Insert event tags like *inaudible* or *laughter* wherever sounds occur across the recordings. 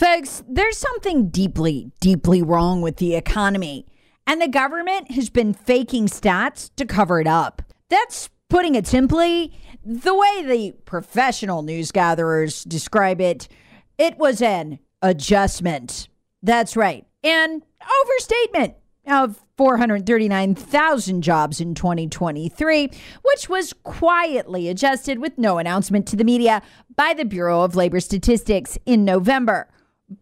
Folks, there's something deeply, deeply wrong with the economy, and the government has been faking stats to cover it up. That's putting it simply. The way the professional news gatherers describe it, it was an adjustment. That's right, an overstatement of 439,000 jobs in 2023, which was quietly adjusted with no announcement to the media by the Bureau of Labor Statistics in November.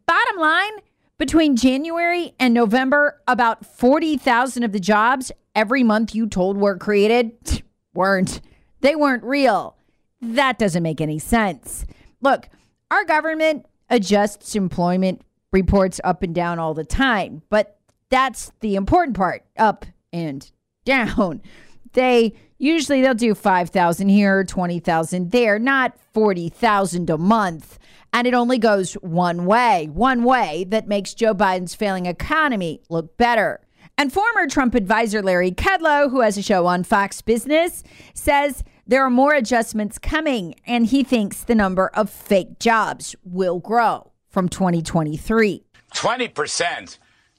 Bottom line, between January and November, about 40,000 of the jobs every month you told were created *laughs* weren't. They weren't real. That doesn't make any sense. Look, our government adjusts employment reports up and down all the time, but that's the important part up and down. *laughs* They usually they'll do 5,000 here, 20,000 there, not 40,000 a month. And it only goes one way, one way that makes Joe Biden's failing economy look better. And former Trump advisor Larry Kudlow, who has a show on Fox Business, says there are more adjustments coming, and he thinks the number of fake jobs will grow from 2023. 20%,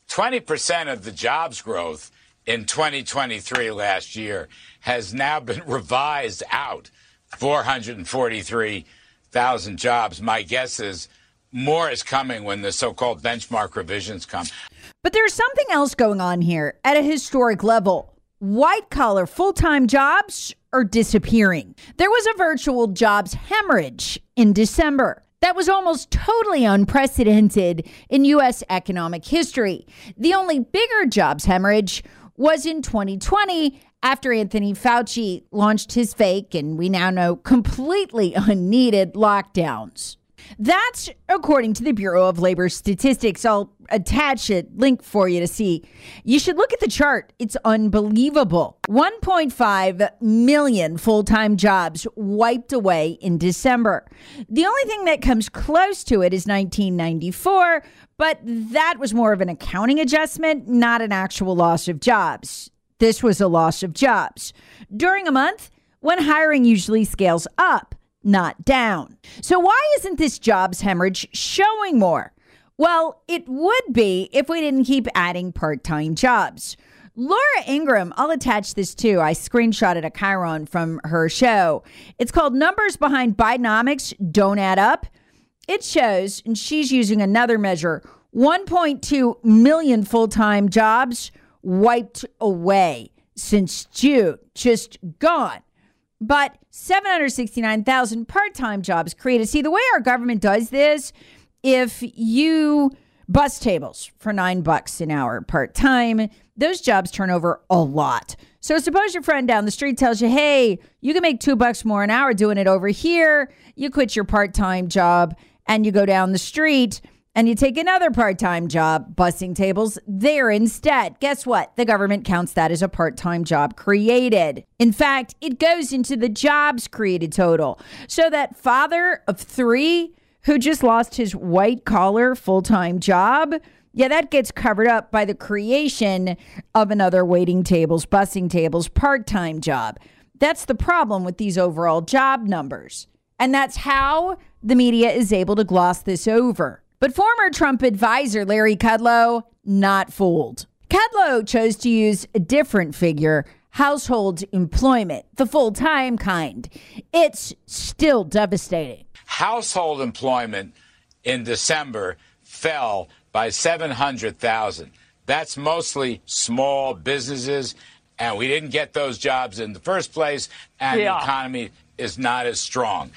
20% of the jobs growth in 2023 last year has now been *laughs* revised out 443,000 jobs. My guess is more is coming when the so called benchmark revisions come. But there's something else going on here at a historic level. White collar full time jobs are disappearing. There was a virtual jobs hemorrhage in December. That was almost totally unprecedented in U.S. economic history. The only bigger jobs hemorrhage was in 2020 after Anthony Fauci launched his fake and we now know completely *laughs* unneeded lockdowns. That's according to the Bureau of Labor Statistics. I'll attach a link for you to see. You should look at the chart. It's unbelievable. 1.5 million full time jobs wiped away in December. The only thing that comes close to it is 1994, but that was more of an accounting adjustment, not an actual loss of jobs. This was a loss of jobs during a month when hiring usually scales up not down. So, why isn't this jobs hemorrhage showing more? Well, it would be if we didn't keep adding part time jobs. Laura Ingraham, I'll attach this too. I screenshotted a Chiron from her show. It's called Numbers Behind Bidenomics Don't Add Up. It shows, and she's using another measure 1.2 million full time jobs wiped away since June, just gone but 769,000 part time jobs created. See, the way our government does this, if you bus tables for nine bucks an hour part time, those jobs turn over a lot. So suppose your friend down the street tells you, hey, you can make two bucks more an hour doing it over here. You quit your part time job and you go down the street and you take another part time job bussing tables there instead. Guess what? The government counts that as a part time job created. In fact, it goes into the jobs created total. So that father of three who just lost his white collar full time job. Yeah, that gets covered up by the creation of another waiting tables, bussing tables, part time job. That's the problem with these overall job numbers. And that's how the media is able to gloss this over. But former Trump advisor Larry Kudlow, not fooled. Kudlow chose to use a different figure household employment, the full time kind. It's still devastating. Household employment in December fell by 700,000. That's mostly small businesses, and we didn't get those jobs in the first place, and Yeah. the economy is not as strong.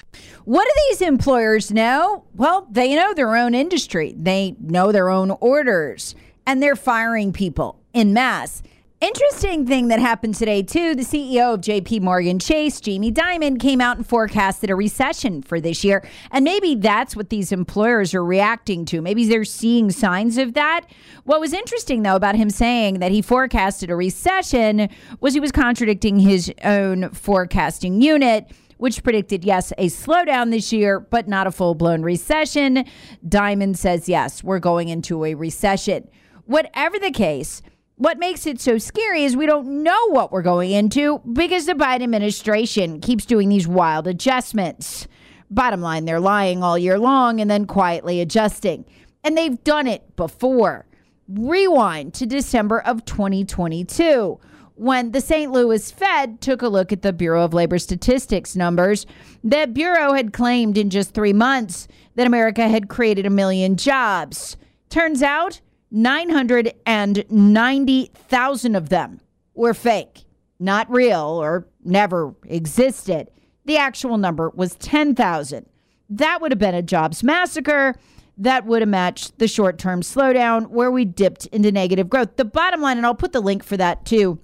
What do these employers know? Well, they know their own industry, they know their own orders, and they're firing people in mass. Interesting thing that happened today, too. The CEO of JP Morgan Chase, Jamie Dimon, came out and forecasted a recession for this year. And maybe that's what these employers are reacting to. Maybe they're seeing signs of that. What was interesting, though, about him saying that he forecasted a recession was he was contradicting his own forecasting unit which predicted, yes, a slowdown this year, but not a full blown recession. Dimon says, yes, we're going into a recession. Whatever the case, what makes it so scary is we don't know what we're going into because the Biden administration keeps doing these wild adjustments. Bottom line, they're lying all year long and then quietly adjusting. And they've done it before. Rewind to December of 2022 when the St. Louis Fed took a look at the Bureau of Labor Statistics numbers. That Bureau had claimed in just three months that America had created a million jobs. Turns out 990,000 of them were fake, not real, or never existed. The actual number was 10,000. That would have been a jobs massacre. That would have matched the short term slowdown where we dipped into negative growth. The bottom line, and I'll put the link for that too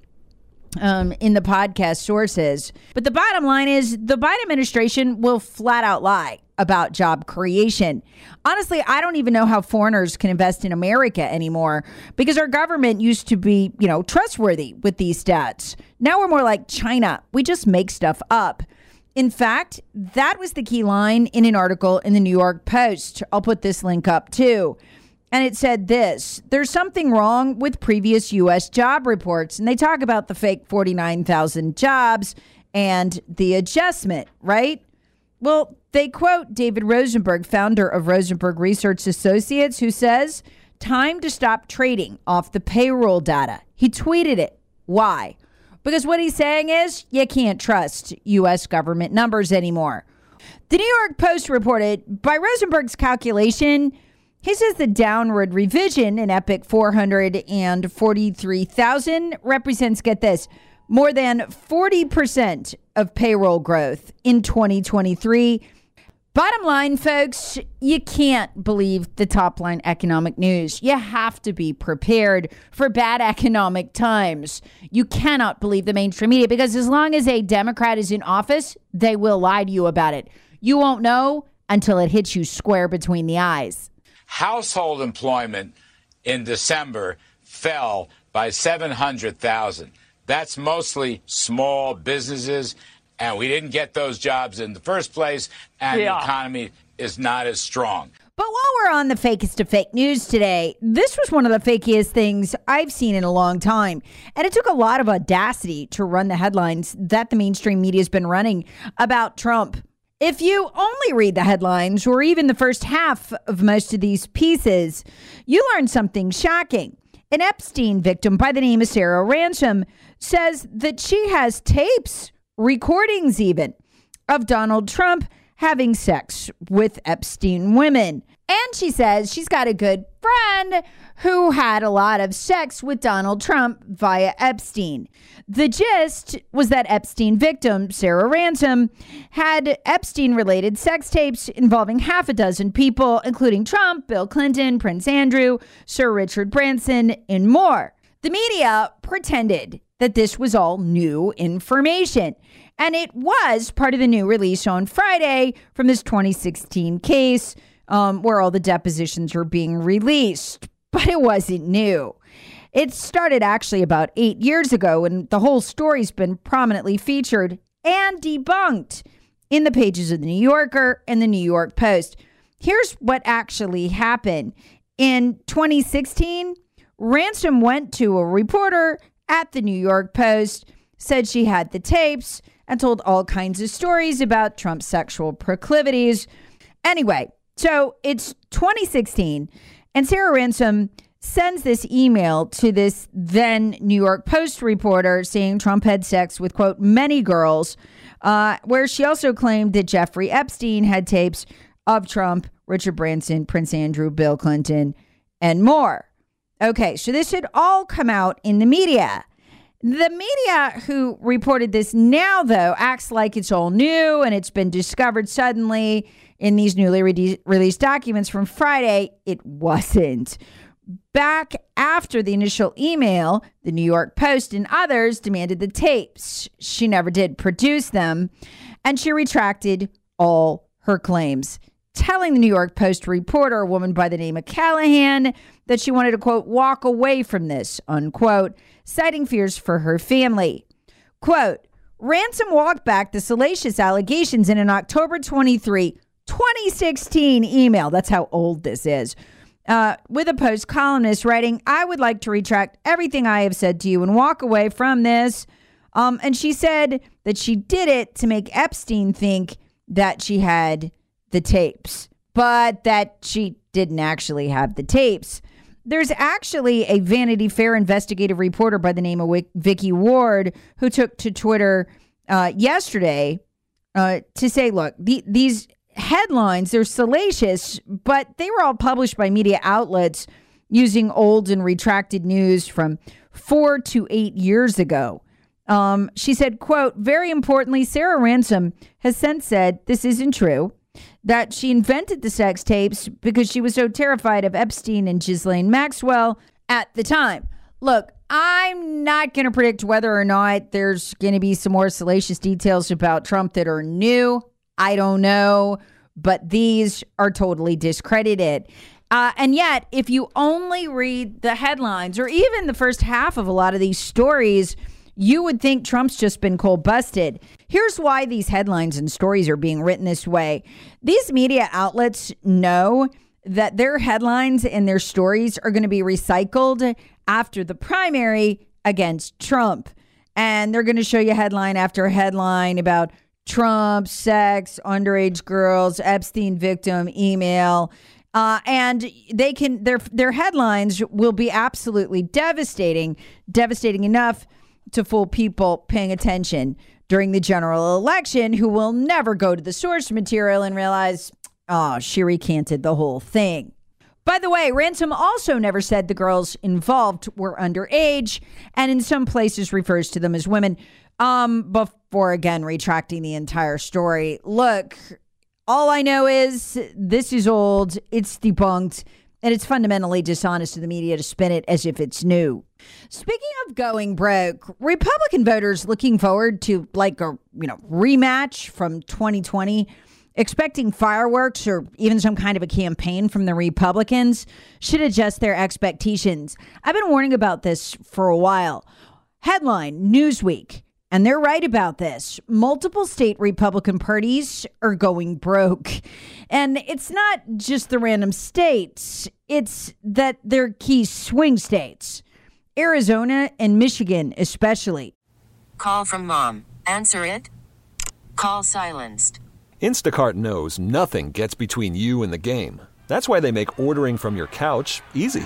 um, in the podcast sources. But the bottom line is the Biden administration will flat out lie about job creation. Honestly, I don't even know how foreigners can invest in America anymore because our government used to be, you know, trustworthy with these stats. Now we're more like China. We just make stuff up. In fact, that was the key line in an article in the New York Post. I'll put this link up too. And it said this there's something wrong with previous U.S. job reports. And they talk about the fake 49,000 jobs and the adjustment, right? Well, they quote David Rosenberg, founder of Rosenberg Research Associates, who says, Time to stop trading off the payroll data. He tweeted it. Why? Because what he's saying is you can't trust U.S. government numbers anymore. The New York Post reported by Rosenberg's calculation, he says the downward revision in Epic 443,000 represents, get this, more than 40% of payroll growth in 2023. Bottom line, folks, you can't believe the top line economic news. You have to be prepared for bad *laughs* economic times. You cannot believe the mainstream media because as long as a Democrat is in office, they will lie to you about it. You won't know until it hits you square between the eyes. Household employment in December fell by 700,000. That's mostly small businesses, and we didn't get those jobs in the first place, and Yeah. the economy is not as strong. But while we're on the fakest of fake news today, this was one of the fakiest things I've seen in a long time. And it took a lot of audacity to run the headlines that the mainstream media has been running about Trump. If you only read the headlines or even the first half of most of these pieces, you learn something shocking. An Epstein victim by the name of Sarah Ransom says that she has tapes, recordings even, of Donald Trump having sex with Epstein women. And she says she's got a good friend who had a lot of sex with Donald Trump via Epstein. The gist was that Epstein victim, Sarah Ransom, had Epstein related sex tapes involving half a dozen people, including Trump, Bill Clinton, Prince Andrew, Sir Richard Branson, and more. The media pretended that this was all new information. And it was part of the new release on Friday from this 2016 case um, where all the depositions were being released. But it wasn't new. It started actually about eight years ago, and the whole story's been prominently featured and debunked in the pages of the New Yorker and the New York Post. Here's what actually happened. In 2016, Ransom went to a reporter at the New York Post, said she had the tapes, and told all kinds of stories about Trump's sexual proclivities. Anyway, so it's 2016, and Sarah Ransom sends this email to this then New York Post reporter saying Trump had sex with, quote, many girls, uh, where she also claimed that Jeffrey Epstein had tapes of Trump Richard Branson, Prince Andrew, Bill Clinton, and more. Okay, so this had all come out in the media. The media who reported this now, though, acts like it's all new and it's been discovered suddenly in these newly re- released documents from Friday. It wasn't. Back after the initial email, the New York Post and others demanded the tapes. She never did produce them, and she retracted all her claims, telling the New York Post reporter, a woman by the name of Callahan, that she wanted to, quote, walk away from this, unquote, citing fears for her family. Quote, Ransom walked back the salacious allegations in an October 23, 2016 email. That's how old this is uh, with a Post columnist writing, I would like to retract everything I have said to you and walk away from this. Um, and she said that she did it to make Epstein think that she had the tapes, but that she didn't actually have the tapes. There's actually a Vanity Fair investigative reporter by the name of Vicky Ward who took to Twitter uh, yesterday uh, to say, look, the, these headlines. They're salacious, but they were all published by media outlets using old and retracted news from four to eight years ago. Um, she said, quote, very importantly, Sarah Ransom has since said this isn't true, that she invented the sex tapes because she was so terrified of Epstein and Ghislaine Maxwell at the time. Look, I'm not going to predict whether or not there's going to be some more salacious details about Trump that are new. I don't know, but these are totally discredited. Uh, and yet, if you only read the headlines or even the first half of a lot of these stories, you would think Trump's just been cold busted. Here's why these headlines and stories are being written this way. These media outlets know that their headlines and their stories are going to be recycled after the primary against Trump. And they're going to show you headline after headline about Trump, sex, underage girls, Epstein victim, email. Uh, and they can their their headlines will be absolutely devastating, devastating enough to fool people paying attention during the general election who will never go to the source material and realize, oh, she recanted the whole thing. By the way, Ransom also never said the girls involved were underage, and in some places refers to them as women. Um, before again retracting the entire story. Look, all I know is this is old, it's debunked, and it's fundamentally dishonest to the media to spin it as if it's new. Speaking of going broke, Republican voters looking forward to like a you know rematch from 2020 expecting fireworks or even some kind of a campaign from the Republicans should adjust their expectations. I've been warning about this for a while. Headline Newsweek and they're right about this. Multiple state Republican parties are going broke. And it's not just the random states, it's that they're key swing states. Arizona and Michigan, especially. Call from mom. Answer it. Call silenced. Instacart knows nothing gets between you and the game. That's why they make ordering from your couch easy.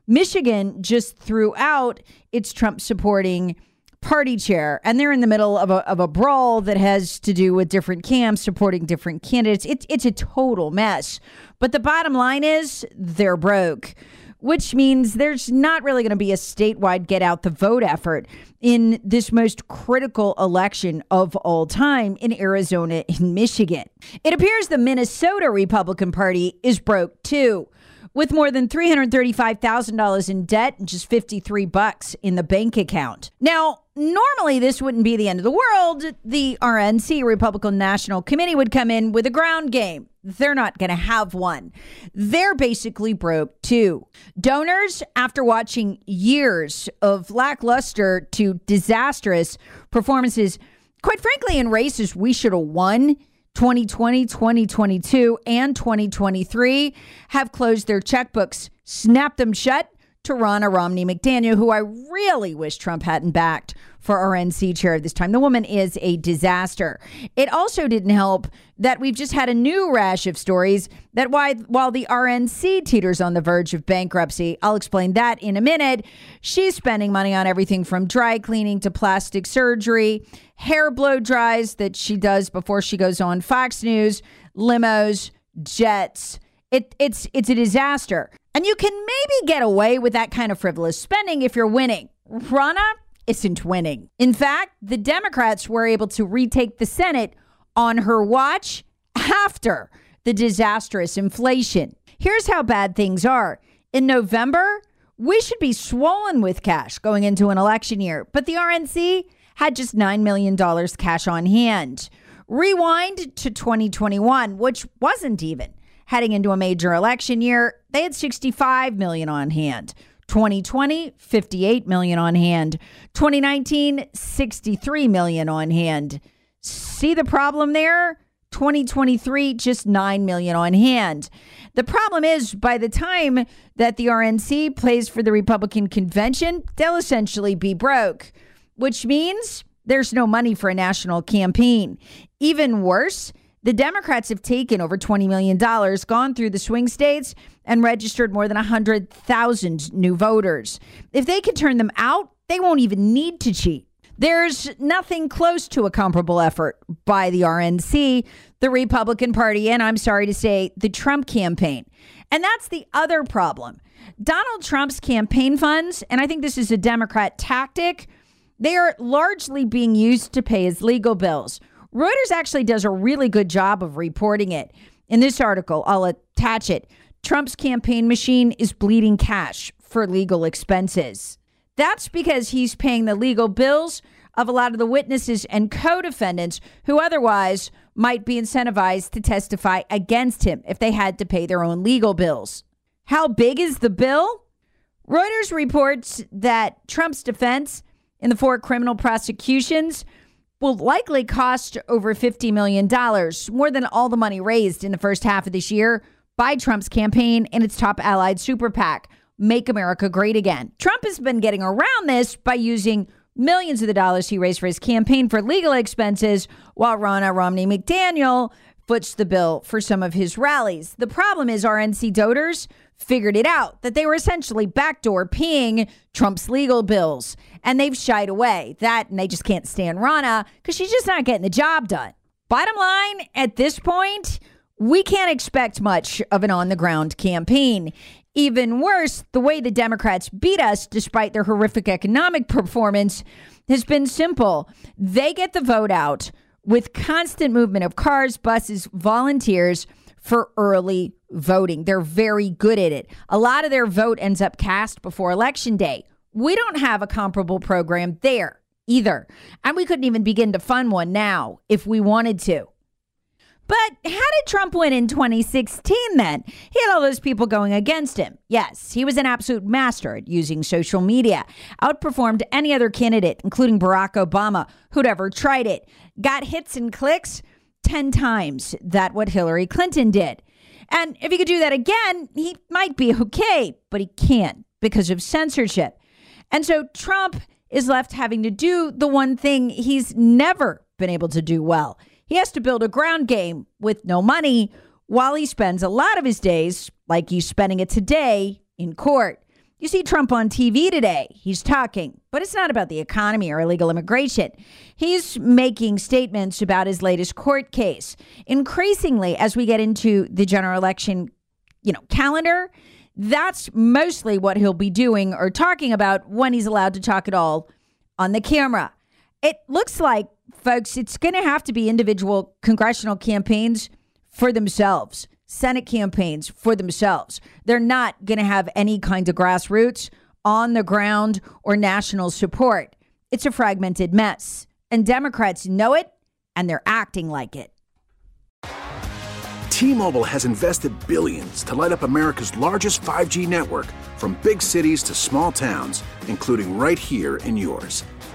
Michigan just threw out its Trump supporting party chair and they're in the middle of a, of a brawl that has to do with different camps supporting different candidates. It's, it's a total mess. But the bottom line is they're broke, which means there's not really going to be a statewide get out the vote effort in this most critical election of all time in Arizona and Michigan. It appears the Minnesota Republican Party is broke too with more than $335,000 in debt and just 53 bucks in the bank account. Now, normally this wouldn't be the end of the world. The RNC, Republican National Committee, would come in with a ground game. They're not going to have one. They're basically broke too. Donors, after watching years of lackluster to disastrous performances, quite frankly, in races we should have won 2020, 2022, and 2023 have closed their checkbooks, snapped them shut to Ronna Romney McDaniel, who I really wish Trump hadn't backed for RNC chair this time. The woman is a disaster. It also didn't help that we've just had a new rash of stories that why while the RNC teeters on the verge of bankruptcy, I'll explain that in a minute. She's spending money on everything from dry cleaning to plastic surgery, hair blow dries that she does before she goes on Fox News, limos, jets. It, it's it's a disaster. And you can maybe get away with that kind of frivolous spending if you're winning. Ronna isn't winning. In fact, the Democrats were able to retake the Senate on her watch after the disastrous inflation. Here's how bad things are. In November, we should be swollen with cash going into an election year, but the RNC had just $9 million cash on hand. Rewind to 2021, which wasn't even heading into a major election year, they had 65 million on hand. 2020, 58 million on hand. 2019, 63 million on hand. See the problem there? 2023, just 9 million on hand. The problem is, by the time that the RNC plays for the Republican convention, they'll essentially be broke, which means there's no money for a national campaign. Even worse, the Democrats have taken over $20 million, gone through the swing states, and registered more than 100,000 new voters. If they can turn them out, they won't even need to cheat. There's nothing close to a comparable effort by the RNC, the Republican Party, and I'm sorry to say, the Trump campaign. And that's the other problem. Donald Trump's campaign funds, and I think this is a Democrat tactic, they are largely being used to pay his legal bills. Reuters actually does a really good job of reporting it. In this article, I'll attach it. Trump's campaign machine is bleeding cash for legal expenses. That's because he's paying the legal bills of a lot of the witnesses and co defendants who otherwise might be incentivized to testify against him if they had to pay their own legal bills. How big is the bill? Reuters reports that Trump's defense in the four criminal prosecutions will likely cost over $50 million, more than all the money raised in the first half of this year by Trump's campaign and its top allied super PAC, Make America Great Again. Trump has been getting around this by using millions of the dollars he raised for his campaign for legal expenses, while Ronna uh, Romney McDaniel foots the bill for some of his rallies. The problem is RNC voters figured it out that they were essentially backdoor paying Trump's legal bills and they've shied away. That and they just can't stand Ronna because she's just not getting the job done. Bottom line, at this point, we can't expect much of an on the ground campaign. Even worse, the way the Democrats beat us, despite their horrific economic performance, has been simple. They get the vote out with constant movement of cars, buses, volunteers for early voting. They're very good at it. A lot of their vote ends up cast before election day. We don't have a comparable program there either. And we couldn't even begin to fund one now if we wanted to. But how did Trump win in 2016 then? He had all those people going against him. Yes, he was an absolute master at using social media, outperformed any other candidate, including Barack Obama, who'd ever tried it. Got hits and clicks 10 times that what Hillary Clinton did. And if he could do that again, he might be okay, but he can't because of censorship. And so Trump is left having to do the one thing he's never been able to do well. He has to build a ground game with no money while he spends a lot of his days, like he's spending it today, in court. You see Trump on TV today. He's talking, but it's not about the economy or illegal immigration. He's making statements about his latest court case. Increasingly, as we get into the general election, you know, calendar, that's mostly what he'll be doing or talking about when he's allowed to talk at all on the camera. It looks like, folks, it's going to have to be individual congressional campaigns for themselves. Senate campaigns for themselves. They're not going to have any kind of grassroots, on the ground, or national support. It's a fragmented mess. And Democrats know it, and they're acting like it. T Mobile has invested billions to light up America's largest 5G network from big cities to small towns, including right here in yours.